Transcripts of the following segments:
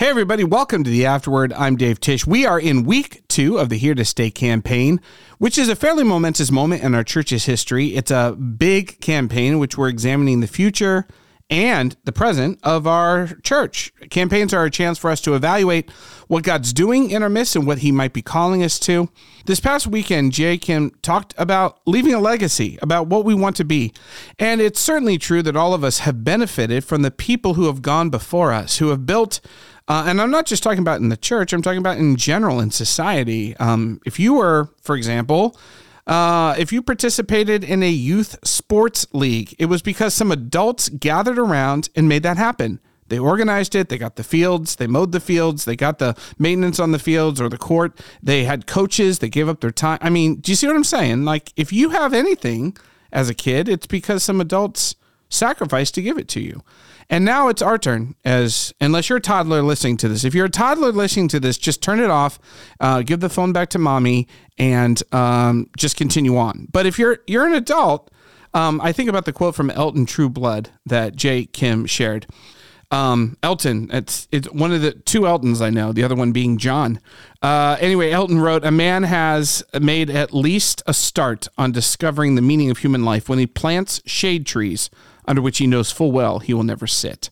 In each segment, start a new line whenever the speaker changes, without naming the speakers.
Hey, everybody, welcome to the Afterword. I'm Dave Tieche. We are in week two of the Here to Stay campaign, which is a fairly momentous moment in our church's history. It's a big campaign in which we're examining the future and the present of our church. Campaigns are a chance for us to evaluate what God's doing in our midst and what He might be calling us to. This past weekend, Jay Kim talked about leaving a legacy, about what we want to be. And it's certainly true that all of us have benefited from the people who have gone before us, who have built uh, and I'm not just talking about in the church, I'm talking about in general in society. Um, if you were, for example, uh, if you participated in a youth sports league, it was because some adults gathered around and made that happen. They organized it. They got the fields. They mowed the fields. They got the maintenance on the fields or the court. They had coaches. They gave up their time. I mean, do you see what I'm saying? Like, if you have anything as a kid, it's because some adults sacrificed to give it to you. And now it's our turn. As unless you're a toddler listening to this, if you're a toddler listening to this, just turn it off, uh, give the phone back to mommy, and um, just continue on. But if you're you're an adult, um, I think about the quote from Elton Trueblood that Jay Kim shared. Um, Elton, it's it's one of the two Eltons I know. The other one being John. Uh, anyway, Elton wrote, "A man has made at least a start on discovering the meaning of human life when he plants shade trees." Under which he knows full well he will never sit.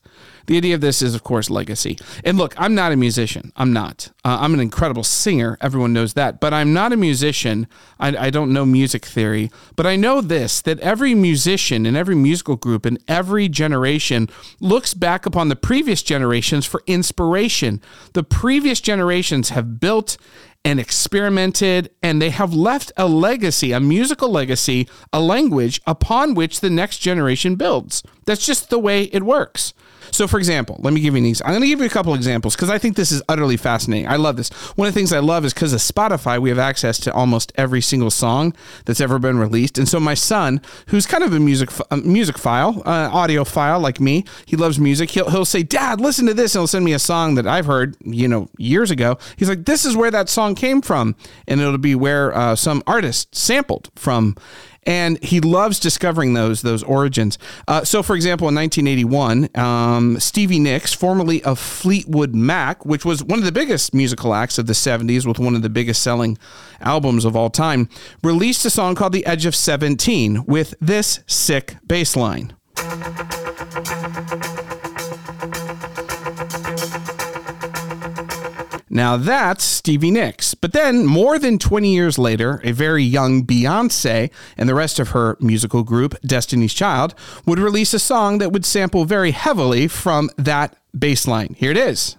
The idea of this is, of course, legacy. And look, I'm not a musician. I'm not. Uh, I'm an incredible singer. Everyone knows that. But I'm not a musician. I, I don't know music theory. But I know this that every musician and every musical group in every generation looks back upon the previous generations for inspiration. The previous generations have built and experimented, and they have left a legacy, a musical legacy, a language upon which the next generation builds. That's just the way it works. So, for example, let me give you these. I'm going to give you a couple examples because I think this is utterly fascinating. I love this. One of the things I love is because of Spotify, we have access to almost every single song that's ever been released. And so, my son, who's kind of a music a music file, uh, audiophile like me, he loves music. He'll he'll say, "Dad, listen to this," and he'll send me a song that I've heard, you know, years ago. He's like, "This is where that song came from," and it'll be where uh, some artist sampled from and he loves discovering those those origins. Uh, so, for example, in 1981, um, Stevie Nicks, formerly of Fleetwood Mac, which was one of the biggest musical acts of the 70s, with one of the biggest selling albums of all time, released a song called "The Edge of 17" with this sick bass line. Now that's Stevie Nicks. But then, more than 20 years later, a very young Beyonce and the rest of her musical group, Destiny's Child, would release a song that would sample very heavily from that bass line. Here it is.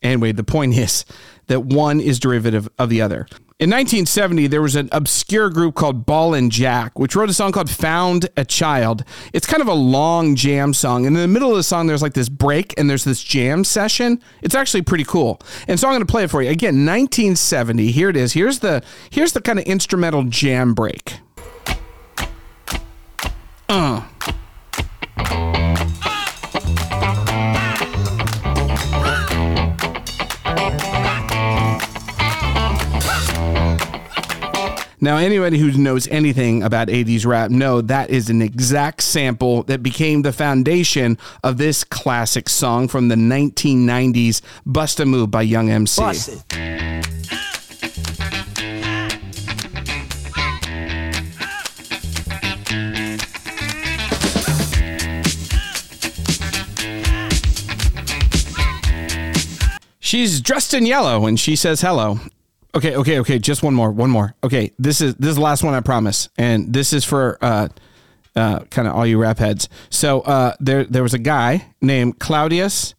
Anyway, the point is that one is derivative of the other. In 1970, there was an obscure group called Ballin' Jack, which wrote a song called Found a Child. It's kind of a long jam song. And in the middle of the song, there's like this break and there's this jam session. It's actually pretty cool. And so I'm going to play it for you. Again, 1970. Here it is. Here's the here's the kind of instrumental jam break. Uh. Now, anybody who knows anything about 80s rap know that is an exact sample that became the foundation of this classic song from the 1990s, Bust a Move by Young MC. She's dressed in yellow and she says hello. Okay, okay, okay. Just one more, one more. Okay, this is this is the last one, I promise, and this is for uh, uh, kind of all you rap heads. So uh, there there was a guy named Claudius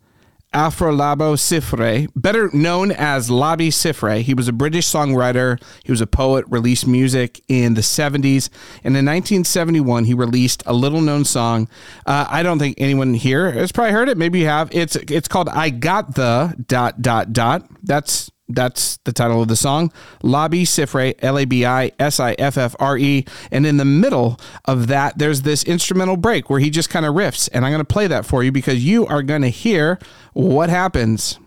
Afolabi Siffre, better known as Labi Siffre. He was a British songwriter. He was a poet, released music in the 70s. And in 1971, he released a little known song. Uh, I don't think anyone here has probably heard it. Maybe you have. It's, it's called I Got the dot, dot, dot. That's that's the title of the song. Labi Siffre, L A B I S I F F R E. And in the middle of that, there's this instrumental break where he just kind of riffs. And I'm going to play that for you because you are going to hear what happens.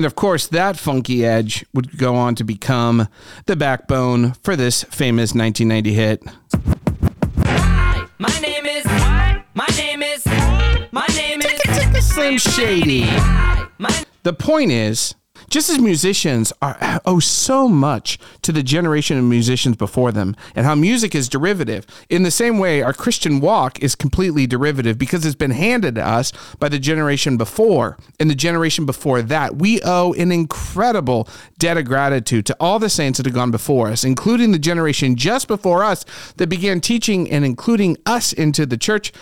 And of course that funky edge would go on to become the backbone for this famous 1990 hit.
Hi, my name is. My name is. My name is.
Slim Shady.
Hi, my.
The point is, just as musicians are owe so much to the generation of musicians before them, and how music is derivative, in the same way, our Christian walk is completely derivative because it's been handed to us by the generation before and the generation before that. We owe an incredible debt of gratitude to all the saints that have gone before us, including the generation just before us that began teaching and including us into the church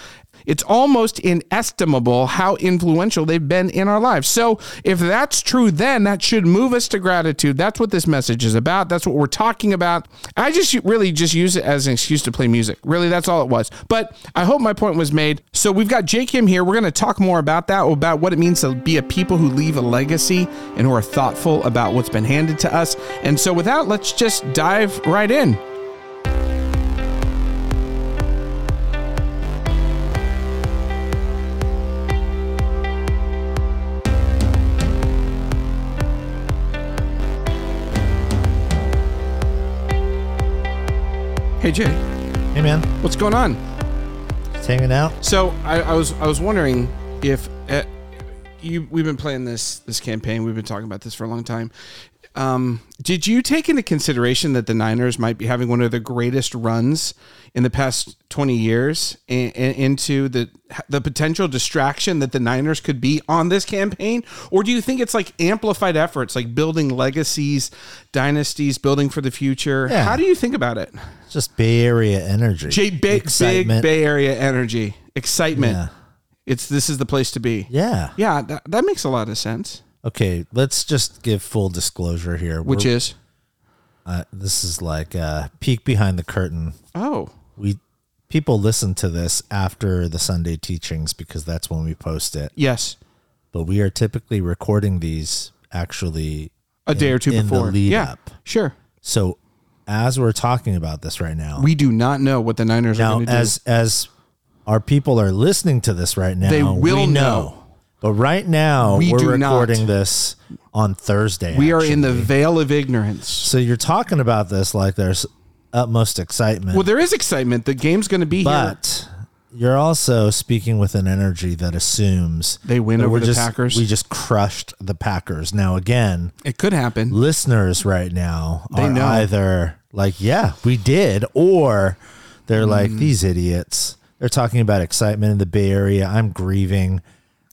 it's almost inestimable how influential they've been in our lives. So, if that's true, then that should move us to gratitude. That's what this message is about. That's what we're talking about. I just really just use it as an excuse to play music. Really, that's all it was. But I hope my point was made. So, we've got Jay Kim here. We're going to talk more about that, about what it means to be a people who leave a legacy and who are thoughtful about what's been handed to us. And so, with that, let's just dive right in. Hey Jay,
Hey man,
what's going on?
just hanging out.
So I, I was I was wondering if uh, you we've been playing this this campaign. We've been talking about this for a long time. Um, did you take into consideration that the Niners might be having one of the greatest runs in the past twenty years in, in, into the the potential distraction that the Niners could be on this campaign, or do you think it's like amplified efforts, like building legacies, dynasties, building for the future?
Yeah.
How do you think about it?
Just Bay Area energy.
J- big, big Bay Area energy, excitement.
Yeah.
It's this is the place to be.
Yeah.
Yeah, that, that makes a lot of sense.
Okay, let's just give full disclosure here.
Which
We're-
is
uh, this is like a peek behind the curtain.
oh
We people listen to this after the Sunday teachings because that's when we post it.
yes,
But we are typically recording these actually
a day or two
in the
before.
lead
yeah,
up.
sure.
So as we're talking about this right now,
We do not know what the Niners are
now
going to do.
as as our people are listening to this right now,
They will
we
know.
But right now,
We
are
do not.
recording this on Thursday.
we are in the veil of ignorance.
So you're talking about this like there's utmost excitement,
Well, there is excitement. The game's going to be here.
but you're also speaking with an energy that assumes
They win over the
just-
Packers.
We just crushed the Packers. Now again,
It could happen.
listeners right now
They
are
know.
either like, yeah, we did, or they're like,
Mm.
these idiots. They're talking about excitement in the Bay Area. I'm grieving.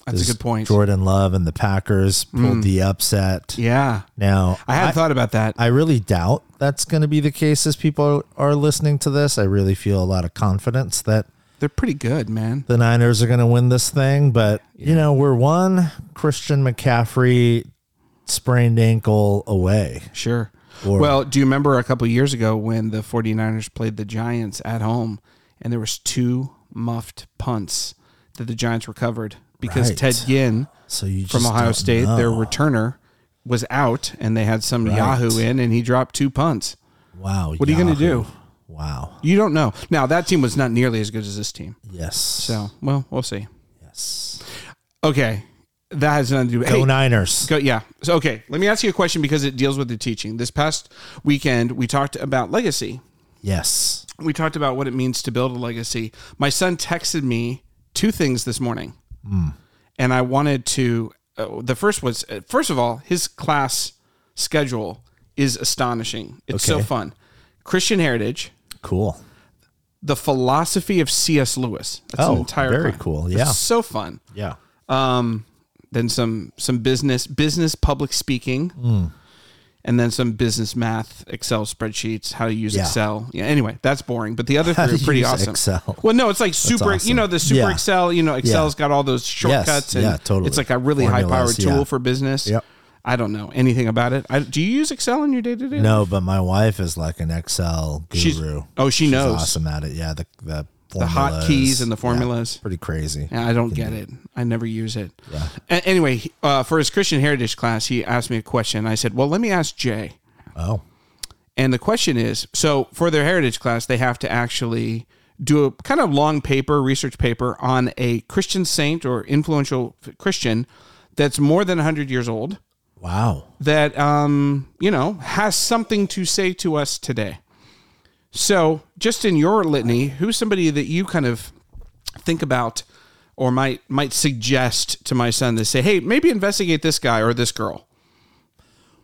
That's a good point. Mm.
Jordan Love and the Packers pulled the upset.
Yeah,
Now,
I hadn't thought about that.
I really doubt that's going to be the case as people are listening to this. I really feel a lot of confidence that
They're pretty good, man.
the Niners are going to win this thing. But, you know, we're one Christian McCaffrey sprained ankle away.
Sure.
Or-
well, do you remember a couple years ago when the 49ers played the Giants at home and there was two muffed punts that the Giants recovered because
Right.
Ted Ginn
So
from Ohio State, their returner, was out and they had some
Right.
Yahoo in and he dropped two punts.
Wow.
What are you going to do?
Wow.
You don't know. Now, that team was not nearly as good as this team.
Yes.
So, well, we'll see.
yes.
Okay. That has nothing to do with
Go
hey,
Niners.
Go, yeah. So, okay. Let me ask you a question because it deals with the teaching. This past weekend, we talked about legacy.
Yes.
we talked about what it means to build a legacy. My son texted me two things this morning, and I wanted to. Uh, the first was uh, first of all, his class schedule is astonishing. It's so fun. Christian heritage,
Cool.
the philosophy of C.S. Lewis. That's
Oh,
an entire
very cool.
It's
Yeah.
so fun.
Yeah.
Um, then some some business business public speaking, and then some business math, Excel spreadsheets, how to use
Yeah.
Excel. Yeah. Anyway, that's boring, but the other three are pretty awesome.
Excel.
Well, no, it's like super. You know the super
Yeah.
Excel. You know Excel's got all those shortcuts. and
yeah, totally.
It's like a really high powered tool
yeah.
for business.
Yep.
I don't know anything about it. I, do you use Excel in your day to day?
No, but my wife is like an Excel guru.
She's- oh, she
She's
knows.
awesome at it. Yeah, the the
The hot keys and the
formulas.
formulas.
Yeah, pretty crazy.
Yeah, I don't get it. I never use it.
Yeah.
A- anyway, uh, for his Christian heritage class, he asked me a question. I said, "Well, let me ask Jay."
Oh,
And the question is so for their heritage class, they have to actually do a kind of long paper, research paper on a Christian saint or influential Christian that's more than 100 years old
Wow.
that um, you know has something to say to us today. So, just in your litany, who's somebody that you kind of think about or might might suggest to my son to say, "Hey, maybe investigate this guy or this girl."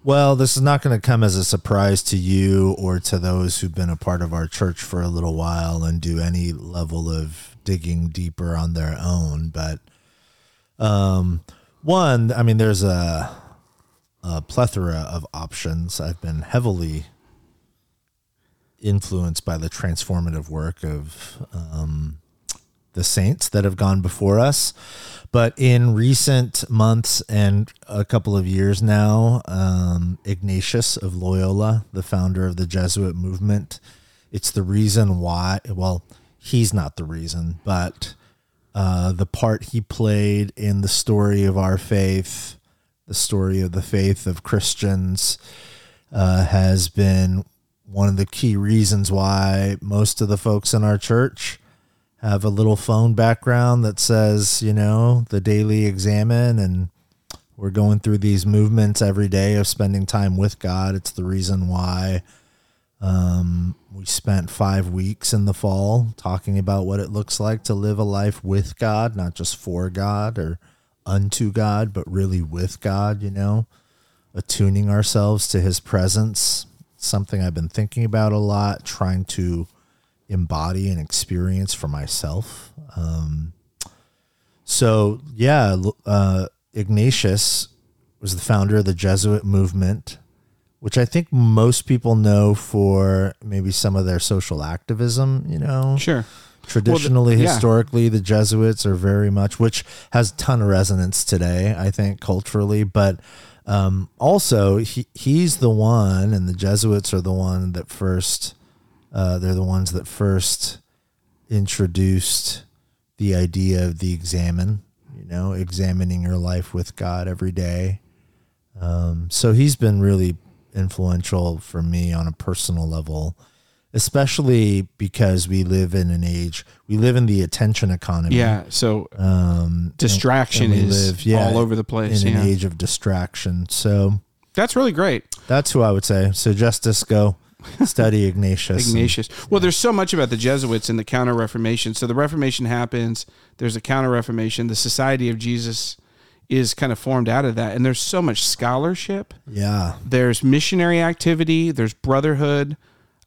Well, this is not going to come as a surprise to you or to those who've been a part of our church for a little while and do any level of digging deeper on their own. But um, one, I mean, there's a, a plethora of options. I've been heavily influenced by the transformative work of um, the saints that have gone before us. But in recent months and a couple of years now, um, Ignatius of Loyola, the founder of the Jesuit movement, it's the reason why, well, he's not the reason, but uh, the part he played in the story of our faith, the story of the faith of Christians, uh, has been one of the key reasons why most of the folks in our church have a little phone background that says, you know, the daily examen and we're going through these movements every day of spending time with God. It's the reason why um, we spent five weeks in the fall talking about what it looks like to live a life with God, not just for God or unto God, but really with God, you know, attuning ourselves to his presence. Something I've been thinking about a lot, trying to embody and experience for myself. Um, so, yeah, uh, Ignatius was the founder of the Jesuit movement, which I think most people know for maybe some of their social activism, you know?
Sure.
Traditionally,
yeah.
historically, the Jesuits are very much, which has a ton of resonance today, I think, culturally. But um, also, he, he's the one, and the Jesuits are the one that first, uh, they're the ones that first introduced the idea of the examen, you know, examining your life with God every day. Um, so he's been really influential for me on a personal level, especially because we live in an age, we live in the attention economy.
Yeah. So
Um,
distraction
and we
is
live, yeah,
all over the place.
in
Yeah.
an age of distraction. So
That's really great.
that's who I would say. So Justice, go study Ignatius.
Ignatius. Well, there's so much about the Jesuits and the Counter Reformation. So the Reformation happens. There's a Counter Reformation. The Society of Jesus is kind of formed out of that, and there's so much scholarship.
Yeah.
There's missionary activity. There's brotherhood,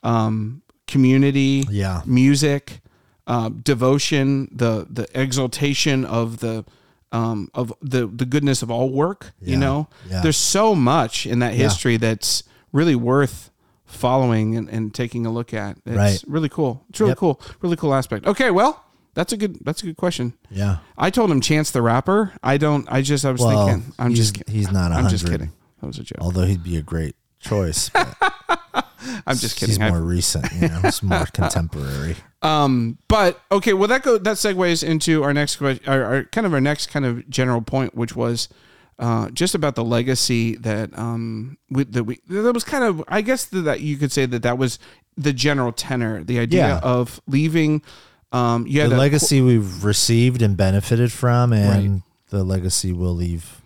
um, community,
Yeah.
music, uh, devotion, the the exaltation of the um, of the the goodness of all work. You know,
Yeah.
there's so much in that
Yeah.
history that's really worth following and, and taking a look at. It's
Right.
really cool. It's really
Yep.
cool. Really cool aspect. Okay, well, that's a good that's a good question.
Yeah.
I told him Chance the Rapper. I don't. I just I was
Well,
thinking. I'm just.
he's not
i'm just kidding. That was a joke.
Although he'd be a great choice. but
I'm just
He's
kidding. I-
more recent, you know, he's more contemporary.
Um, but okay, well that go that segues into our next question, our, our kind of our next kind of general point, which was uh, just about the legacy that um we, that we that was kind of I guess that you could say that that was the general tenor, the idea
Yeah.
of leaving. Um, you had
the
a-
legacy we've received and benefited from, and
Right.
the legacy we'll leave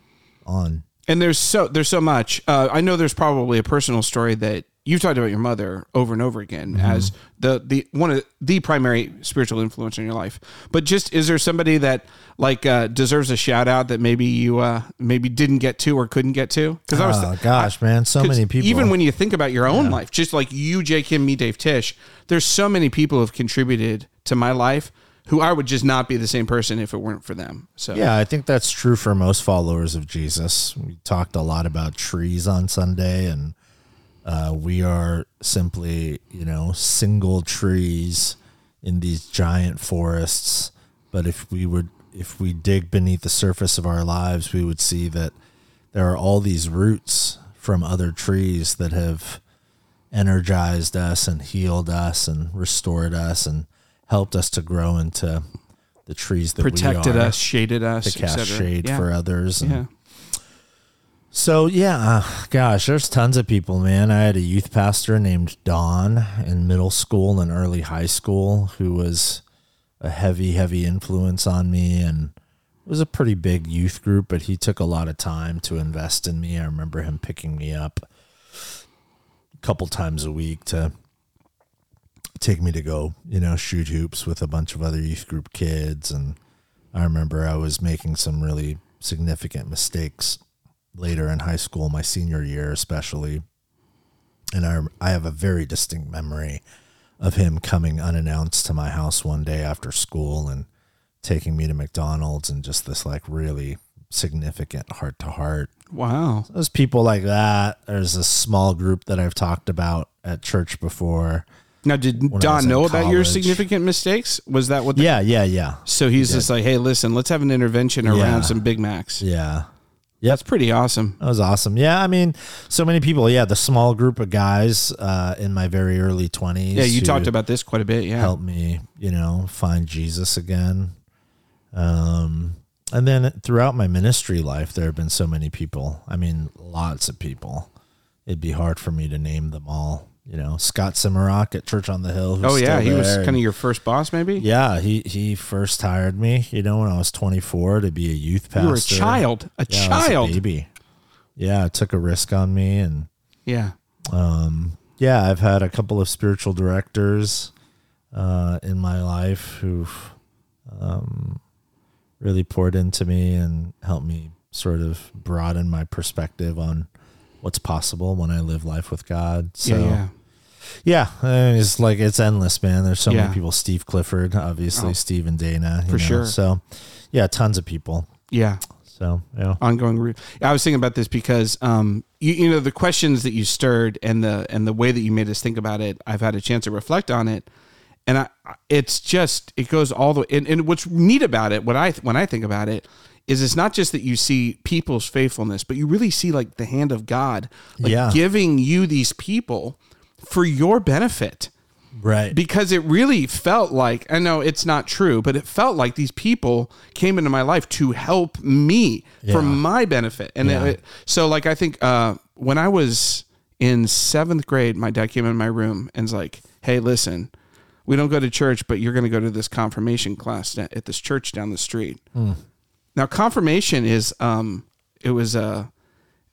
on.
And there's so there's so much. Uh, I know there's probably a personal story that you've talked about your mother over and over again
Mm-hmm.
as the the one of the primary spiritual influence in your life. But just is there somebody that like uh, deserves a shout out that maybe you uh, maybe didn't get to or couldn't get to? Because I was
Oh gosh, man, so many people.
Even when you think about your own life, just like you, Jay Kim, me, Dave Tieche, there's so many people who have contributed to my life who I would just not be the same person if it weren't for them. So
yeah, I think that's true for most followers of Jesus. We talked a lot about trees on Sunday, and uh, we are simply, you know, single trees in these giant forests. But if we would, if we dig beneath the surface of our lives, we would see that there are all these roots from other trees that have energized us and healed us and restored us and helped us to grow into the trees that
protected
we are
us, shaded us,
to cast shade
yeah.
for others. And
Yeah.
So yeah, uh, gosh, there's tons of people, man. I had a youth pastor named Don in middle school and early high school who was a heavy, heavy influence on me and it was a pretty big youth group, but he took a lot of time to invest in me. I remember him picking me up a couple times a week to take me to go, you know, shoot hoops with a bunch of other youth group kids. And I remember I was making some really significant mistakes later in high school, my senior year especially. And I, I have a very distinct memory of him coming unannounced to my house one day after school and taking me to McDonald's and just this like really significant heart to heart.
Wow.
There's people like that. There's a small group that I've talked about at church before.
Now, did Don know about your
college.
significant mistakes? Was that what? The,
Yeah, yeah, yeah.
So he's just like, hey, listen, let's have an intervention around
Yeah.
some Big Macs.
Yeah. Yeah.
That's pretty awesome.
That was awesome. Yeah, I mean, so many people. Yeah, the small group of guys uh, in my very early 20s.
Yeah, you talked about this quite a bit. Yeah.
helped me, you know, find Jesus again. Um, and then throughout my ministry life, there have been so many people. I mean, lots of people. It'd be hard for me to name them all. You know, Scott Simmerock at Church on the Hill. who's
Oh yeah, he was kind of your first boss, maybe.
Yeah, he he first hired me. You know, when I was 24 to be a youth pastor.
You were a child, a
Yeah, was a
child.
baby. Yeah, took a risk on me, and
Yeah.
yeah, I've had a couple of spiritual directors uh, in my life who've um, really poured into me and helped me sort of broaden my perspective on what's possible when I live life with God. So
yeah. Yeah.
Yeah, I mean, it's like it's endless, man. There's so
Yeah.
many people. Steve Clifford, obviously,
Oh.
Steve and Dana, you
For
know,
sure.
So yeah, tons of people.
Yeah.
So yeah,
ongoing re- I was thinking about this because um you, you know the questions that you stirred and the and the way that you made us think about it I've had a chance to reflect on it and I it's just it goes all the way and, and what's neat about it what I when I think about it is it's not just that you see people's faithfulness but you really see like the hand of God like
Yeah.
giving you these people for your benefit
right.
because it really felt like I know it's not true, but it felt like these people came into my life to help me for my benefit. And
Yeah.
it, so, like, I think uh, when I was in seventh grade, my dad came in my room and was like, "Hey, listen, we don't go to church, but you're going to go to this confirmation class at this church down the street."
Hmm.
Now, confirmation is um, it was a,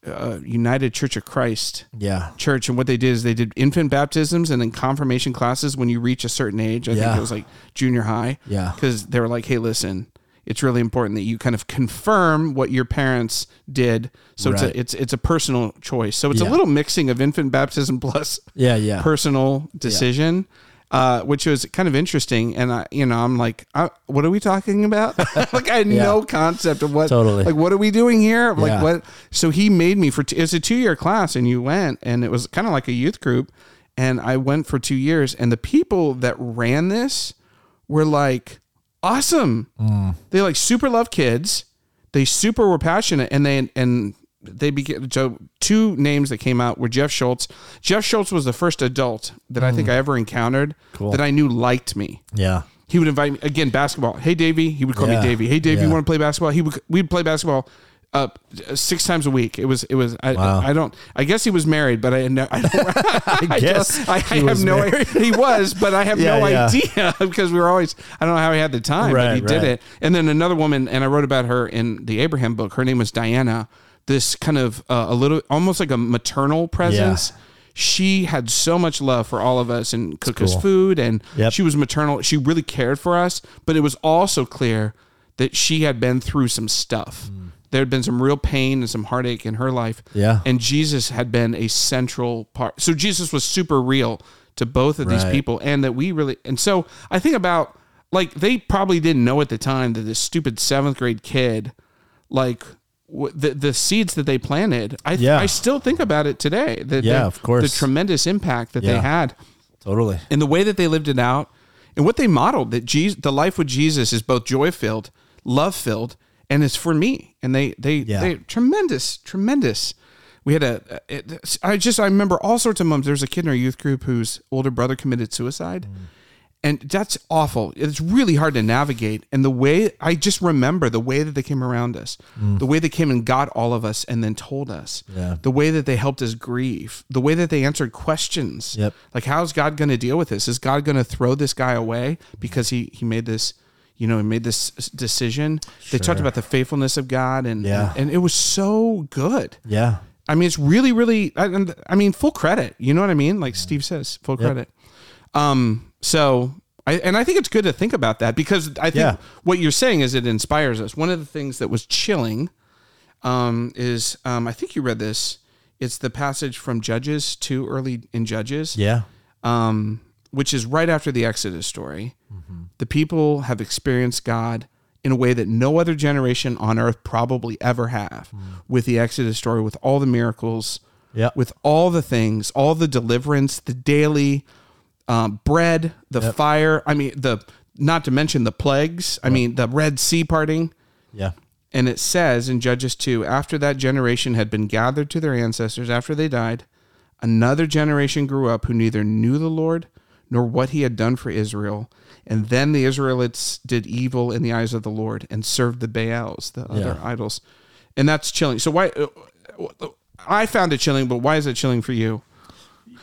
a United Church of Christ
yeah,
church and what they did is they did infant baptisms and then confirmation classes when you reach a certain age. I think it was like junior high.
Yeah.
Because they were like, hey, listen, it's really important that you kind of confirm what your parents did. So it's a it's it's a personal choice. So it's a little mixing of infant baptism plus
yeah, yeah.
personal decision. Uh, which was kind of interesting, and I, you know, I'm like, I, what are we talking about? like, I had
Yeah.
no concept of what,
Totally.
like, what are we doing here? Like,
Yeah.
what? So he made me for t- it's a two year class, and you went, and it was kind of like a youth group, and I went for two years, and the people that ran this were like awesome.
Mm.
They like super love kids. They super were passionate, and they and they began. So two names that came out were Jeff Schultz. Jeff Schultz was the first adult that I think I ever encountered.
Cool.
that I knew liked me.
yeah,
He would invite me again basketball. Hey Davey, he would call
Yeah.
me Davey. Hey Davey,
Yeah.
you want to play basketball? He would we'd play basketball uh, six times a week. It was it was I,
Wow.
I don't I guess he was married, but I know I, don't, I
guess
don't- I, I
he
have no
married.
idea. He was, but I have
Yeah,
no
yeah.
idea because we were always I don't know how he had the time, but he
Right,
did
right.
it. And then another woman, and I wrote about her in the Abraham book. Her name was Diana. This kind of uh, a little almost like a maternal presence. She had so much love for all of us and cook us food, and
Yep.
she was maternal. She really cared for us, but it was also clear that she had been through some stuff. There had been some real pain and some heartache in her life.
Yeah.
And Jesus had been a central part. So Jesus was super real to both of these people, and that we really. And so I think about like they probably didn't know at the time that this stupid seventh grade kid, like the the seeds that they planted. I
Yeah.
I still think about it today. That
Yeah,
that-
of course.
The tremendous impact that they had
totally.
and the way that they lived it out and what they modeled that Jesus, the life with Jesus is both joy filled, love filled, and it's for me. And they, they,
Yeah.
they tremendous, tremendous. We had a, it, I just, I remember all sorts of moments. There's a kid in our youth group whose older brother committed suicide. Mm. And that's awful. It's really hard to navigate. And the way I just remember the way that they came around us, the way they came and got all of us and then told us,
Yeah.
the way that they helped us grieve, the way that they answered questions.
Yep.
Like, how's God going to deal with this? Is God going to throw this guy away because he he made this, you know, he made this decision. They talked about the faithfulness of God, and
Yeah.
and, it was so good.
Yeah.
I mean, it's really, really. I, I mean, full credit. You know what I mean? Like Steve says, full
Yep.
credit. Um. So, I and I think it's good to think about that because I think
Yeah.
what you're saying is it inspires us. One of the things that was chilling, um, is um, I think you read this. It's the passage from Judges two early in Judges
Yeah.
um, which is right after the Exodus story. The people have experienced God in a way that no other generation on earth probably ever have with the Exodus story, with all the miracles,
Yeah.
with all the things, all the deliverance, the daily um, bread, the fire. I mean, the not to mention the plagues. I mean, the Red Sea parting.
Yeah.
And it says in Judges 2 after that generation had been gathered to their ancestors after they died, another generation grew up who neither knew the Lord nor what he had done for Israel. And then the Israelites did evil in the eyes of the Lord and served the Baals, the other idols. And that's chilling. So, why? uh, I found it chilling, but why is it chilling for you?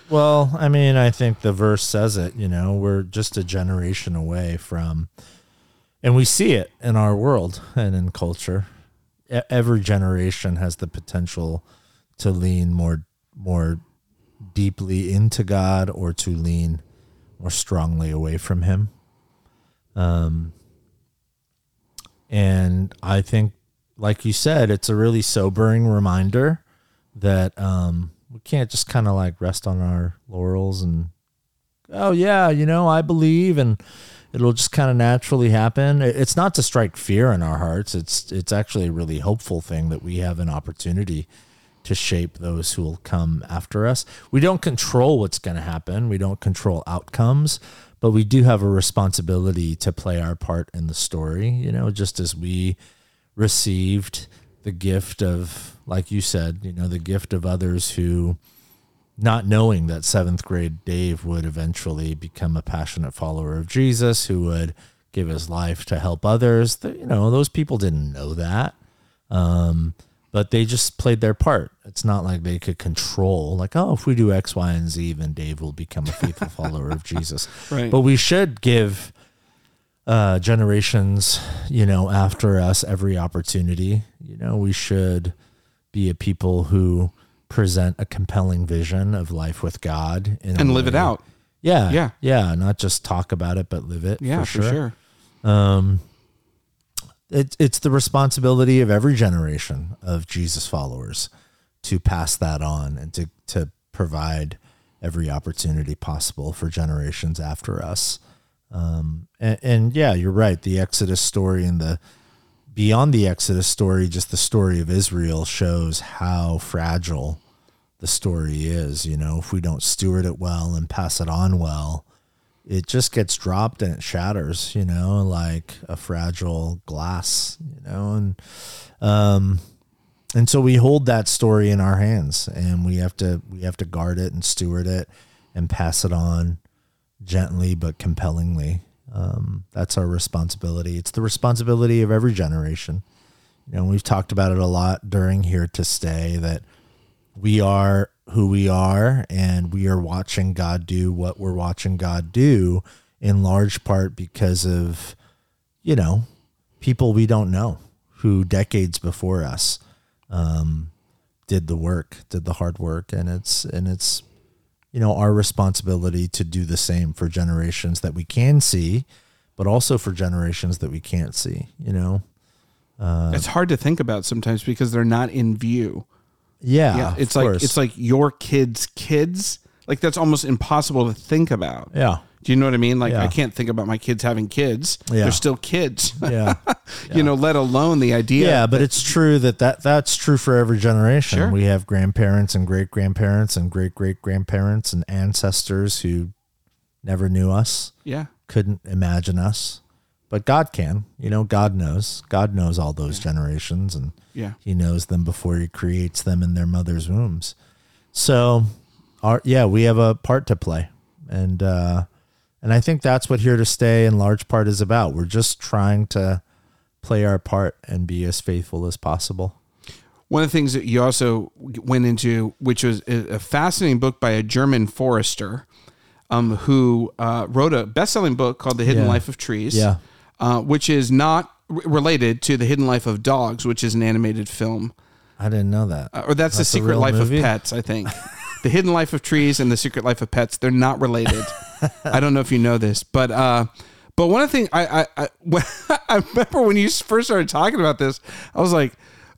Well, I mean, I think the verse says it, you know, we're just a generation away from, and we see it in our world and in culture. Every generation has the potential to lean more, more deeply into God or to lean more strongly away from Him. Um, and I think, like you said, it's a really sobering reminder that um, we can't just kind of like rest on our laurels and oh yeah you know i believe and it'll just kind of naturally happen. It's not to strike fear in our hearts. It's it's actually a really hopeful thing that we have an opportunity to shape those who will come after us. We don't control what's going to happen. We don't control outcomes but we do have a responsibility to play our part in the story you know just as we received the gift of like you said you know the gift of others who not knowing that seventh grade Dave would eventually become a passionate follower of Jesus who would give his life to help others. Th- You know, those people didn't know that. Um, but they just played their part. It's not like they could control, like, oh, if we do X, Y, and Z, then Dave will become a faithful follower of Jesus.
Right.
But we should give uh, generations, you know, after us every opportunity. You know, we should be a people who present a compelling vision of life with God
And live it out.
Yeah,
Yeah.
yeah. Not just talk about it, but live it.
Yeah, for sure.
Um, it, it's the responsibility of every generation of Jesus followers to pass that on and to to provide every opportunity possible for generations after us. Um, and, and yeah, you're right. The Exodus story and the beyond the Exodus story, just the story of Israel shows how fragile the story is. You know, if we don't steward it well and pass it on well, it just gets dropped and it shatters, you know, like a fragile glass, you know, and um and so we hold that story in our hands and we have to we have to guard it and steward it and pass it on gently but compellingly. Um, that's our responsibility. It's the responsibility of every generation. You know, we've talked about it a lot during here to stay that we are who we are and we are watching God do what we're watching God do in large part because of you know people we don't know who decades before us um, did the work did the hard work and it's and it's you know our responsibility to do the same for generations that we can see but also for generations that we can't see you know uh,
it's hard to think about sometimes because they're not in view.
yeah,
Yeah, it's like
course.
it's like your kids' kids. Like that's almost impossible to think about.
yeah
Do you know what I mean? Like
Yeah.
I can't think about my kids having kids.
Yeah.
They're still kids.
yeah
you know, let alone the idea.
Yeah, but it's true that, that that's true for every generation.
Sure.
We have grandparents and great grandparents and great great grandparents and ancestors who never knew us,
yeah.
couldn't imagine us. But God can. You know, God knows. God knows all those generations and
Yeah.
he knows them before he creates them in their mother's wombs. So our yeah, we have a part to play. And uh and I think that's what here to stay in large part is about. We're just trying to play our part and be as faithful as possible.
One of the things that you also went into, which was a fascinating book by a German forester, um, who uh, wrote a best-selling book called "The Hidden
Yeah.
Life of Trees."
Yeah.
uh, which is not r- related to the Hidden Life of Dogs, which is an animated film,
I didn't know that.
uh, or that's, the
That's a
Secret Life
movie?
of Pets, I think. the Hidden Life of Trees and the Secret Life of Pets, they're not related. I don't know if you know this, but uh, but one of the things I I I, I remember when you first started talking about this, I was like,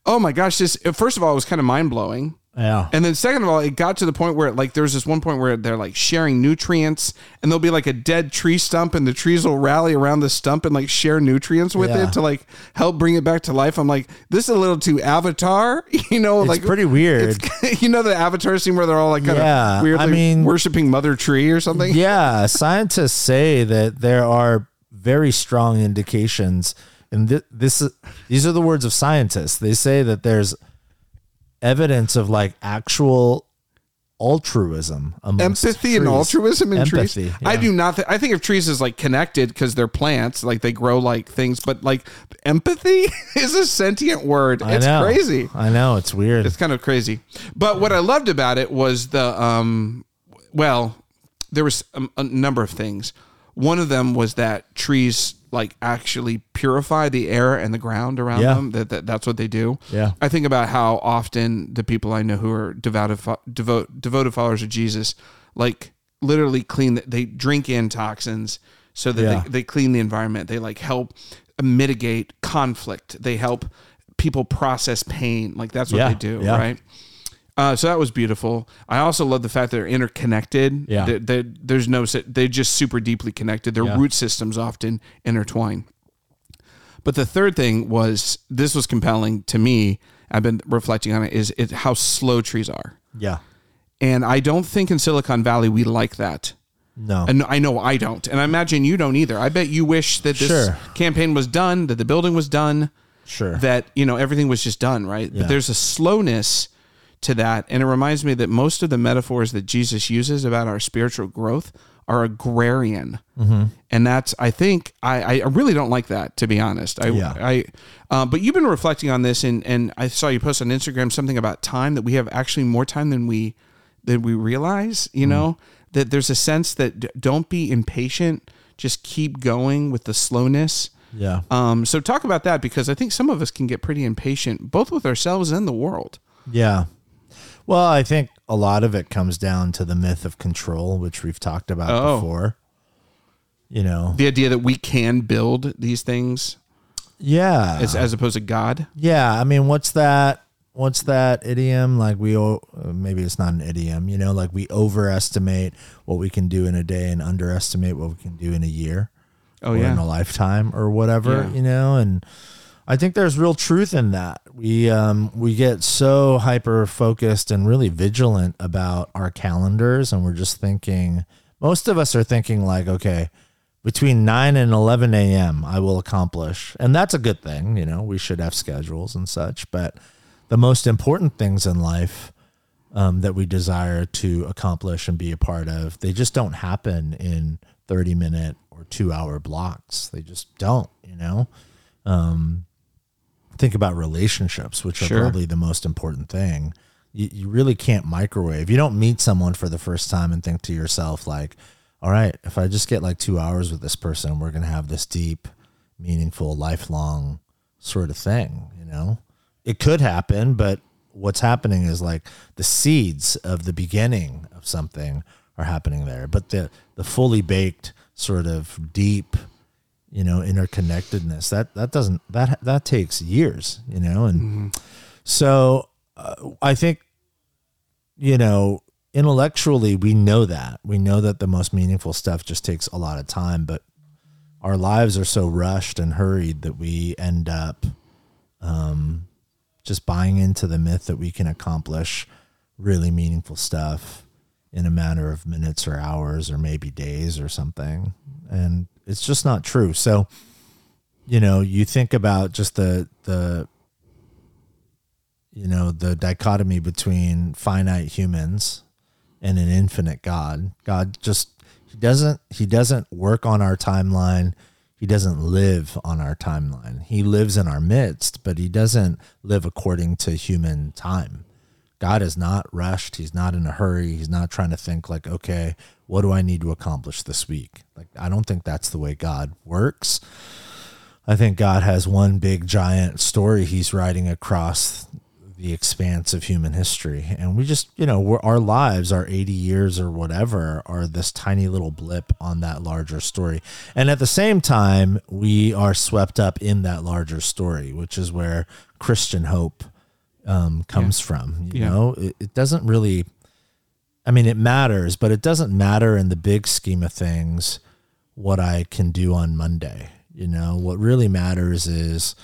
oh my gosh, this. First of all, it was kind of mind blowing.
Yeah.
And then second of all, it got to the point where like there was this one point where they're like sharing nutrients and there'll be like a dead tree stump and the trees will rally around the stump and like share nutrients with
Yeah.
it to like help bring it back to life. I'm like, this is a little too avatar, you know,
It's
like
pretty weird.
you know the avatar scene where they're all like kind
Yeah,
of weirdly
I mean-
worshiping Mother Tree or something.
yeah, scientists say that there are very strong indications, and th- this is, these are the words of scientists. They say that there's evidence of like actual altruism,
Empathy and altruism in
Empathy,
trees. I do not. Th- I think of trees as like connected because they're plants, like they grow like things. But like empathy is a sentient word.
I
It's
know.
crazy.
I know it's weird.
It's kind of crazy. But what I loved about it was the um well, there was a, a number of things. One of them was that trees like actually purify the air and the ground around
Yeah.
them. That, that that's what they do.
Yeah.
I think about how often the people I know who are devoted devote devoted followers of Jesus like literally clean the, they drink in toxins so that
Yeah.
they, they clean the environment. They like help mitigate conflict. They help people process pain. Like that's what
Yeah,
they do,
yeah.
right? Uh, so that was beautiful. I also love the fact that they're interconnected.
Yeah.
They, they, there's no, they're just super deeply connected. Their
Yeah.
root systems often intertwine. But the third thing was this was compelling to me. I've been reflecting on it. Is it how slow trees are,
yeah.
and I don't think in Silicon Valley we like that.
No.
And I know I don't, and I imagine you don't either. I bet you wish that this
Sure.
campaign was done, that the building was done,
sure.
that you know everything was just done right
Yeah.
but there's a slowness to that and it reminds me that most of the metaphors that jesus uses about our spiritual growth are agrarian
Mm-hmm.
and that's i think i i really don't like that to be honest i
Yeah.
i uh, but you've been reflecting on this and and i saw you post on instagram something about time that we have actually more time than we than we realize
Mm-hmm.
you know that there's a sense that d- don't be impatient just keep going with the slowness
yeah.
um, so talk about that because I think some of us can get pretty impatient, both with ourselves and the world.
Yeah. Well, I think a lot of it comes down to the myth of control, which we've talked about
Oh.
before. You know,
The idea that we can build these things
yeah,
as, as opposed to God.
yeah. I mean, what's that? What's that idiom? Like we, maybe it's not an idiom. You know, like we overestimate what we can do in a day and underestimate what we can do in a year
Oh
or in a lifetime or whatever.
Yeah.
You know, and I think there's real truth in that. We um we get so hyper focused and really vigilant about our calendars and we're just thinking most of us are thinking like, okay, between 9 and 11 a.m. I will accomplish. And that's a good thing, you know. We should have schedules and such, but the most important things in life um, that we desire to accomplish and be a part of, they just don't happen in 30 minute or two hour blocks. They just don't, you know? Um, think about relationships, which are probably the most important thing. You, you really can't microwave. You don't meet someone for the first time and think to yourself, like, all right, if I just get like two hours with this person, we're going to have this deep, meaningful, lifelong sort of thing, you know? It could happen, but what's happening is like the seeds of the beginning of something are happening there. But the the fully baked sort of deep, you know, interconnectedness. That that doesn't that that takes years, you know, and so uh, I think you know intellectually we know that. We know that the most meaningful stuff just takes a lot of time, but our lives are so rushed and hurried that we end up um, just buying into the myth that we can accomplish really meaningful stuff in a matter of minutes or hours or maybe days or something. And it's just not true. So, you know, you think about just the the you know, the dichotomy between finite humans and an infinite God. God just he doesn't he doesn't work on our timeline. He doesn't live on our timeline. He lives in our midst, but he doesn't live according to human time. God is not rushed. He's not in a hurry. He's not trying to think like, okay, what do I need to accomplish this week? Like I don't think that's the way God works. I think God has one big giant story he's writing across the expanse of human history. And we just, you know, we're, our lives, our 80 years or whatever, are this tiny little blip on that larger story. And at the same time, we are swept up in that larger story, which is where Christian hope um, comes from. You
Yeah.
know, it, it doesn't really, I mean, it matters, but it doesn't matter in the big scheme of things what I can do on Monday. You know, what really matters is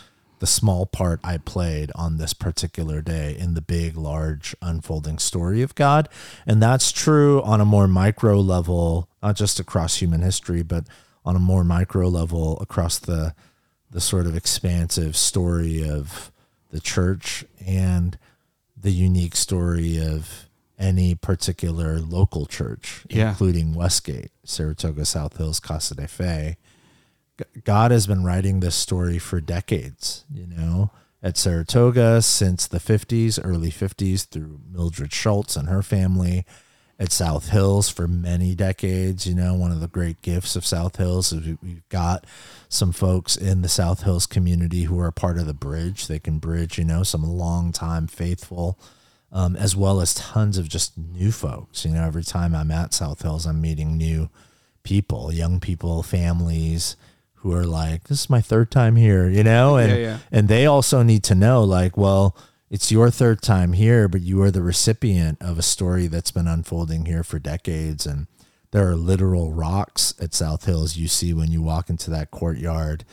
the small part I played on this particular day in the big, large, unfolding story of God. And that's true on a more micro level, not just across human history, but on a more micro level across the the sort of expansive story of the church and the unique story of any particular local church,
Yeah.
including Westgate, Saratoga, South Hills, Casa de Fe. God has been writing this story for decades, you know, at Saratoga since the 50s, early 50s, through Mildred Schultz and her family. At South Hills for many decades, you know, one of the great gifts of South Hills is we- we've got some folks in the South Hills community who are a part of the bridge. They can bridge, you know, some longtime faithful, um, as well as tons of just new folks. You know, every time I'm at South Hills, I'm meeting new people, young people, families who are like, "This is my third time here," you know, and
Yeah, yeah.
and they also need to know, like, well, it's your third time here, but you are the recipient of a story that's been unfolding here for decades, and there are literal rocks at South Hills you see when you walk into that courtyard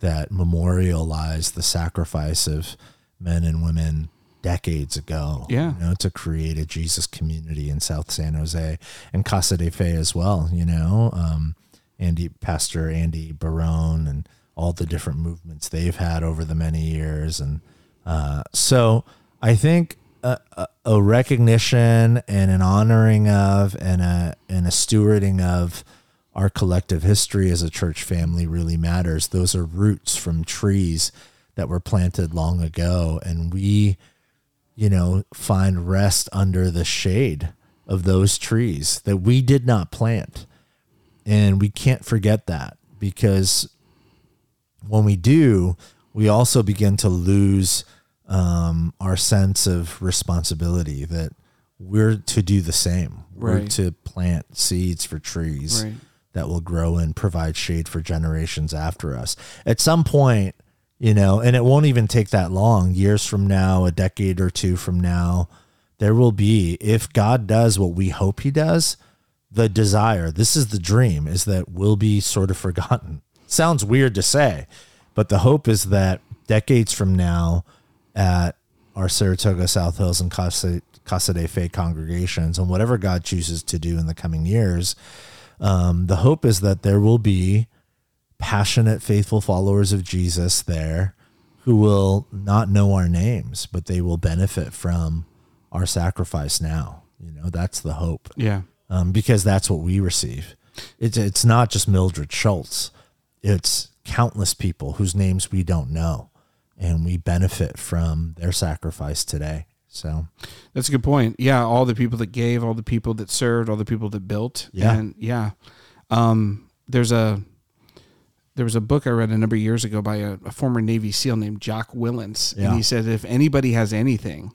that memorialize the sacrifice of men and women decades ago.
Yeah.
You know, to create a Jesus community in South San Jose and Casa de Fe as well, you know. Um, Andy Pastor Andy Barone and all the different movements they've had over the many years and uh, so I think a, a, a recognition and an honoring of and a and a stewarding of our collective history as a church family really matters. Those are roots from trees that were planted long ago, and we, you know, find rest under the shade of those trees that we did not plant. And we can't forget that because when we do, we also begin to lose um, our sense of responsibility that we're to do the same. We're to plant seeds for trees
Right.
that will grow and provide shade for generations after us. At some point, you know, and it won't even take that long, years from now, a decade or two from now, there will be, if God does what we hope he does, the desire, this is the dream, is that we'll be sort of forgotten. Sounds weird to say, but the hope is that decades from now, at our Saratoga, South Hills, and Casa, Casa de Fe congregations, and whatever God chooses to do in the coming years, um, the hope is that there will be passionate, faithful followers of Jesus there who will not know our names, but they will benefit from our sacrifice now. You know, that's the hope
Yeah.
um, because that's what we receive. It's it's not just Mildred Schultz; it's countless people whose names we don't know, and we benefit from their sacrifice today. So
That's a good point. Yeah, all the people that gave, all the people that served, all the people that built.
Yeah.
And yeah. Um, there's a there was a book I read a number of years ago by a, a former Navy SEAL named Jocko Willink,
Yeah.
and he said if anybody has anything,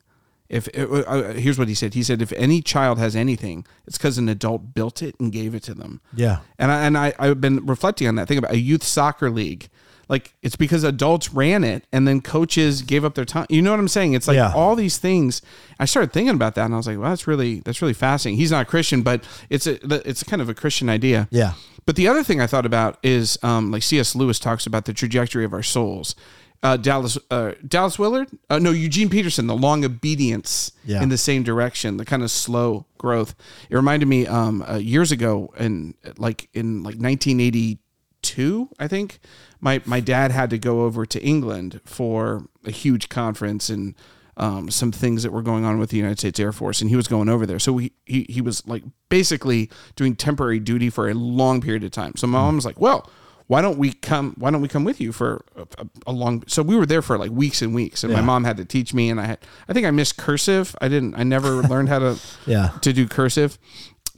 if uh, uh, here's what he said, he said if any child has anything, it's because an adult built it and gave it to them.
yeah,
And I and I I've been reflecting on that. Think about a youth soccer league. Like it's because adults ran it and then coaches gave up their time. You know what I'm saying? It's like
Yeah.
all these things. I started thinking about that and I was like, well, that's really that's really fascinating. He's not a Christian, but it's a it's kind of a Christian idea.
yeah,
But the other thing I thought about is um, like C.S. Lewis talks about the trajectory of our souls. Uh, Dallas uh, Dallas Willard, uh, no Eugene Peterson, the long obedience
Yeah.
in the same direction, the kind of slow growth. It reminded me um, uh, years ago, and like in like 1982, I think my my dad had to go over to England for a huge conference and um, some things that were going on with the United States Air Force, and he was going over there. So he, he he was like basically doing temporary duty for a long period of time. So my mom was like, "Well, why don't we come? Why don't we come with you for a, a, a long?" So we were there for like weeks and weeks, and my mom had to teach me, and I had I think I missed cursive. I didn't. I never learned how to
yeah,
to do cursive.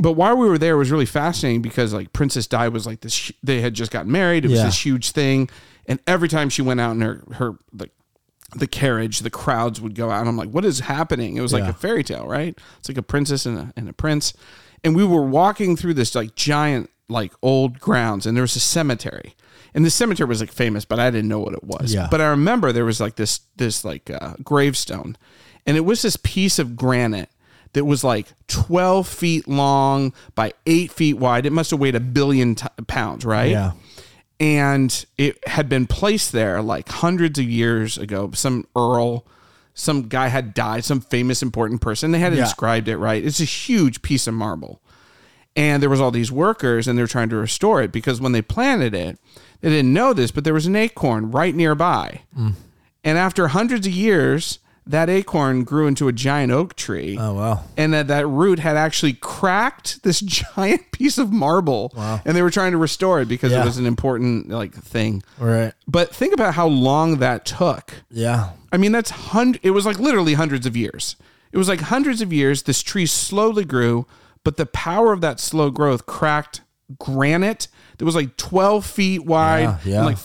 But while we were there, it was really fascinating because like Princess Di was like this. They had just gotten married. It was
Yeah.
this huge thing, And every time she went out in her her the the carriage, the crowds would go out. I'm like, what is happening? It was like
Yeah.
a fairy tale, right? It's like a princess and a, and a prince. And we were walking through this like giant, like old grounds, and there was a cemetery. And the cemetery was like famous, but I didn't know what it was.
Yeah.
But I remember there was like this this like uh, gravestone, and it was this piece of granite that was like 12 feet long by eight feet wide. It must have weighed a billion t- pounds, right?
Yeah.
and it had been placed there like hundreds of years ago. Some earl, some guy had died, some famous important person. They had
Yeah.
inscribed it right. It's a huge piece of marble, and there was all these workers, and they're trying to restore it because when they planted it, they didn't know this, but there was an acorn right nearby, mm. and after hundreds of years. That acorn grew into a giant oak tree
Oh wow.
and that that root had actually cracked this giant piece of marble Wow! and they were trying to restore it because
Yeah.
it was an important like thing
Right.
but think about how long that took
Yeah.
i mean that's hundred it was like literally hundreds of years it was like hundreds of years this tree slowly grew but the power of that slow growth cracked granite that was like 12 feet wide
Yeah, yeah.
and like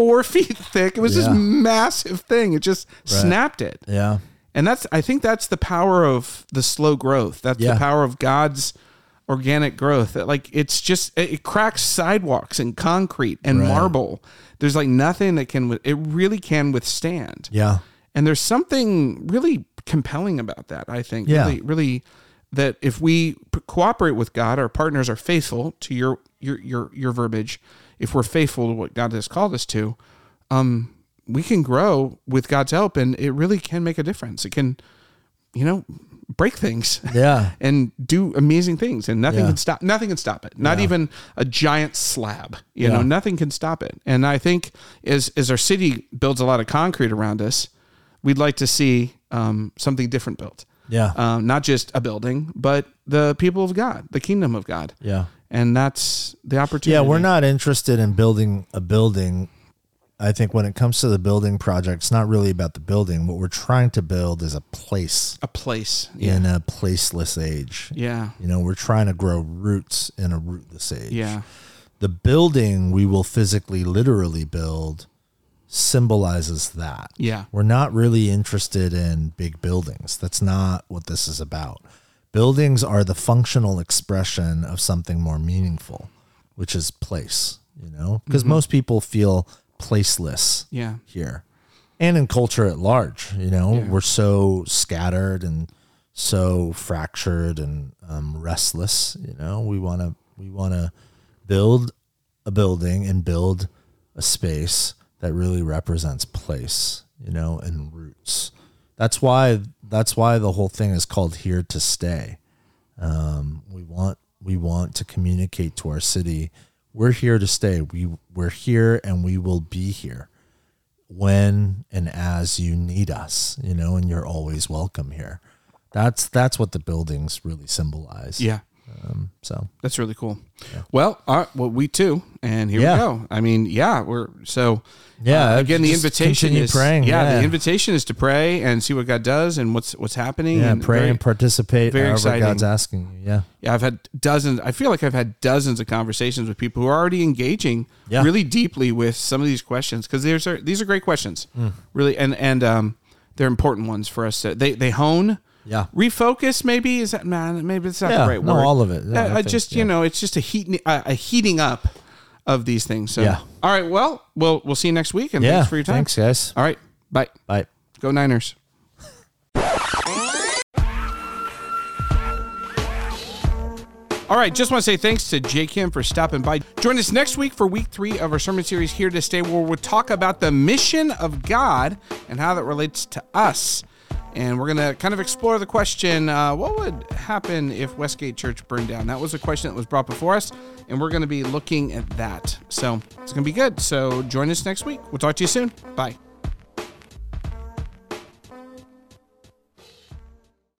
four feet thick it was this massive thing it just snapped it
Yeah.
and that's I think that's the power of the slow growth. That's
Yeah.
the power of God's organic growth. That, Like it's just it, it cracks sidewalks and concrete and
Right.
marble. There's like nothing that can it really can withstand.
Yeah.
And there's something really compelling about that, I think.
Yeah.
Really really that if we cooperate with God, our partners are faithful to your your your your verbiage. If we're faithful to what God has called us to, um, we can grow with God's help, and it really can make a difference. It can, you know, break things.
Yeah.
And do amazing things, and nothing
Yeah.
can stop. Nothing can stop it. Not even a giant slab. You know, nothing can stop it. And I think as as our city builds a lot of concrete around us, we'd like to see um, something different built.
Yeah.
Um, not just a building, but the people of God, the kingdom of God.
Yeah.
And that's the opportunity.
Yeah, we're not interested in building a building. I think when it comes to the building project, it's not really about the building. What we're trying to build is a place
a place. Yeah.
in a placeless age.
Yeah.
You know, we're trying to grow roots in a rootless age.
Yeah.
The building we will physically, literally build symbolizes that.
Yeah.
We're not really interested in big buildings. That's not what this is about. Buildings are the functional expression of something more meaningful, which is place, you know? Because most people feel placeless
Yeah.
here and in culture at large, you know?
Yeah.
We're so scattered and so fractured and um, restless, you know? We want to we want to build a building and build a space that really represents place, you know, and roots. That's why that's why the whole thing is called here to stay. Um, we want we want to communicate to our city, we're here to stay. We we're here and we will be here when and as you need us, you know, and you're always welcome here. That's that's what the buildings really symbolize.
Yeah.
Um, so
That's really cool. Well, all right, well, we too, and here
Yeah.
we go. I mean, yeah, we're so.
Yeah,
uh, again, the invitation is
praying,
Yeah,
yeah.
the invitation is to pray and see what God does and what's what's happening.
yeah,
and
pray
very-
and participate.
very exciting.
God's asking you. Yeah.
Yeah, I've had dozens. I feel like I've had dozens of conversations with people who are already engaging
Yeah.
really deeply with some of these questions because these are these are great questions,
Hmm.
really, and and um, they're important ones for us. To, they they hone,
Yeah.
refocus. Maybe is that man? Maybe it's not
Yeah,
the right
no,
word.
all of it. Yeah, I
I
think,
just you know, it's just a heat a, heating up of these things. So
Yeah.
all right, well, we'll we'll see you next week, and thanks for your time.
Thanks, guys.
All right, bye.
Bye.
Go Niners. All right, just want to say thanks to Jay Kim for stopping by. Join us next week for week three of our sermon series, Here to Stay, where we'll talk about the mission of God and how that relates to us. And we're going to kind of explore the question uh, what would happen if Westgate Church burned down? That was a question that was brought before us, and we're going to be looking at that. So it's going to be good. So join us next week. We'll talk to you soon. Bye.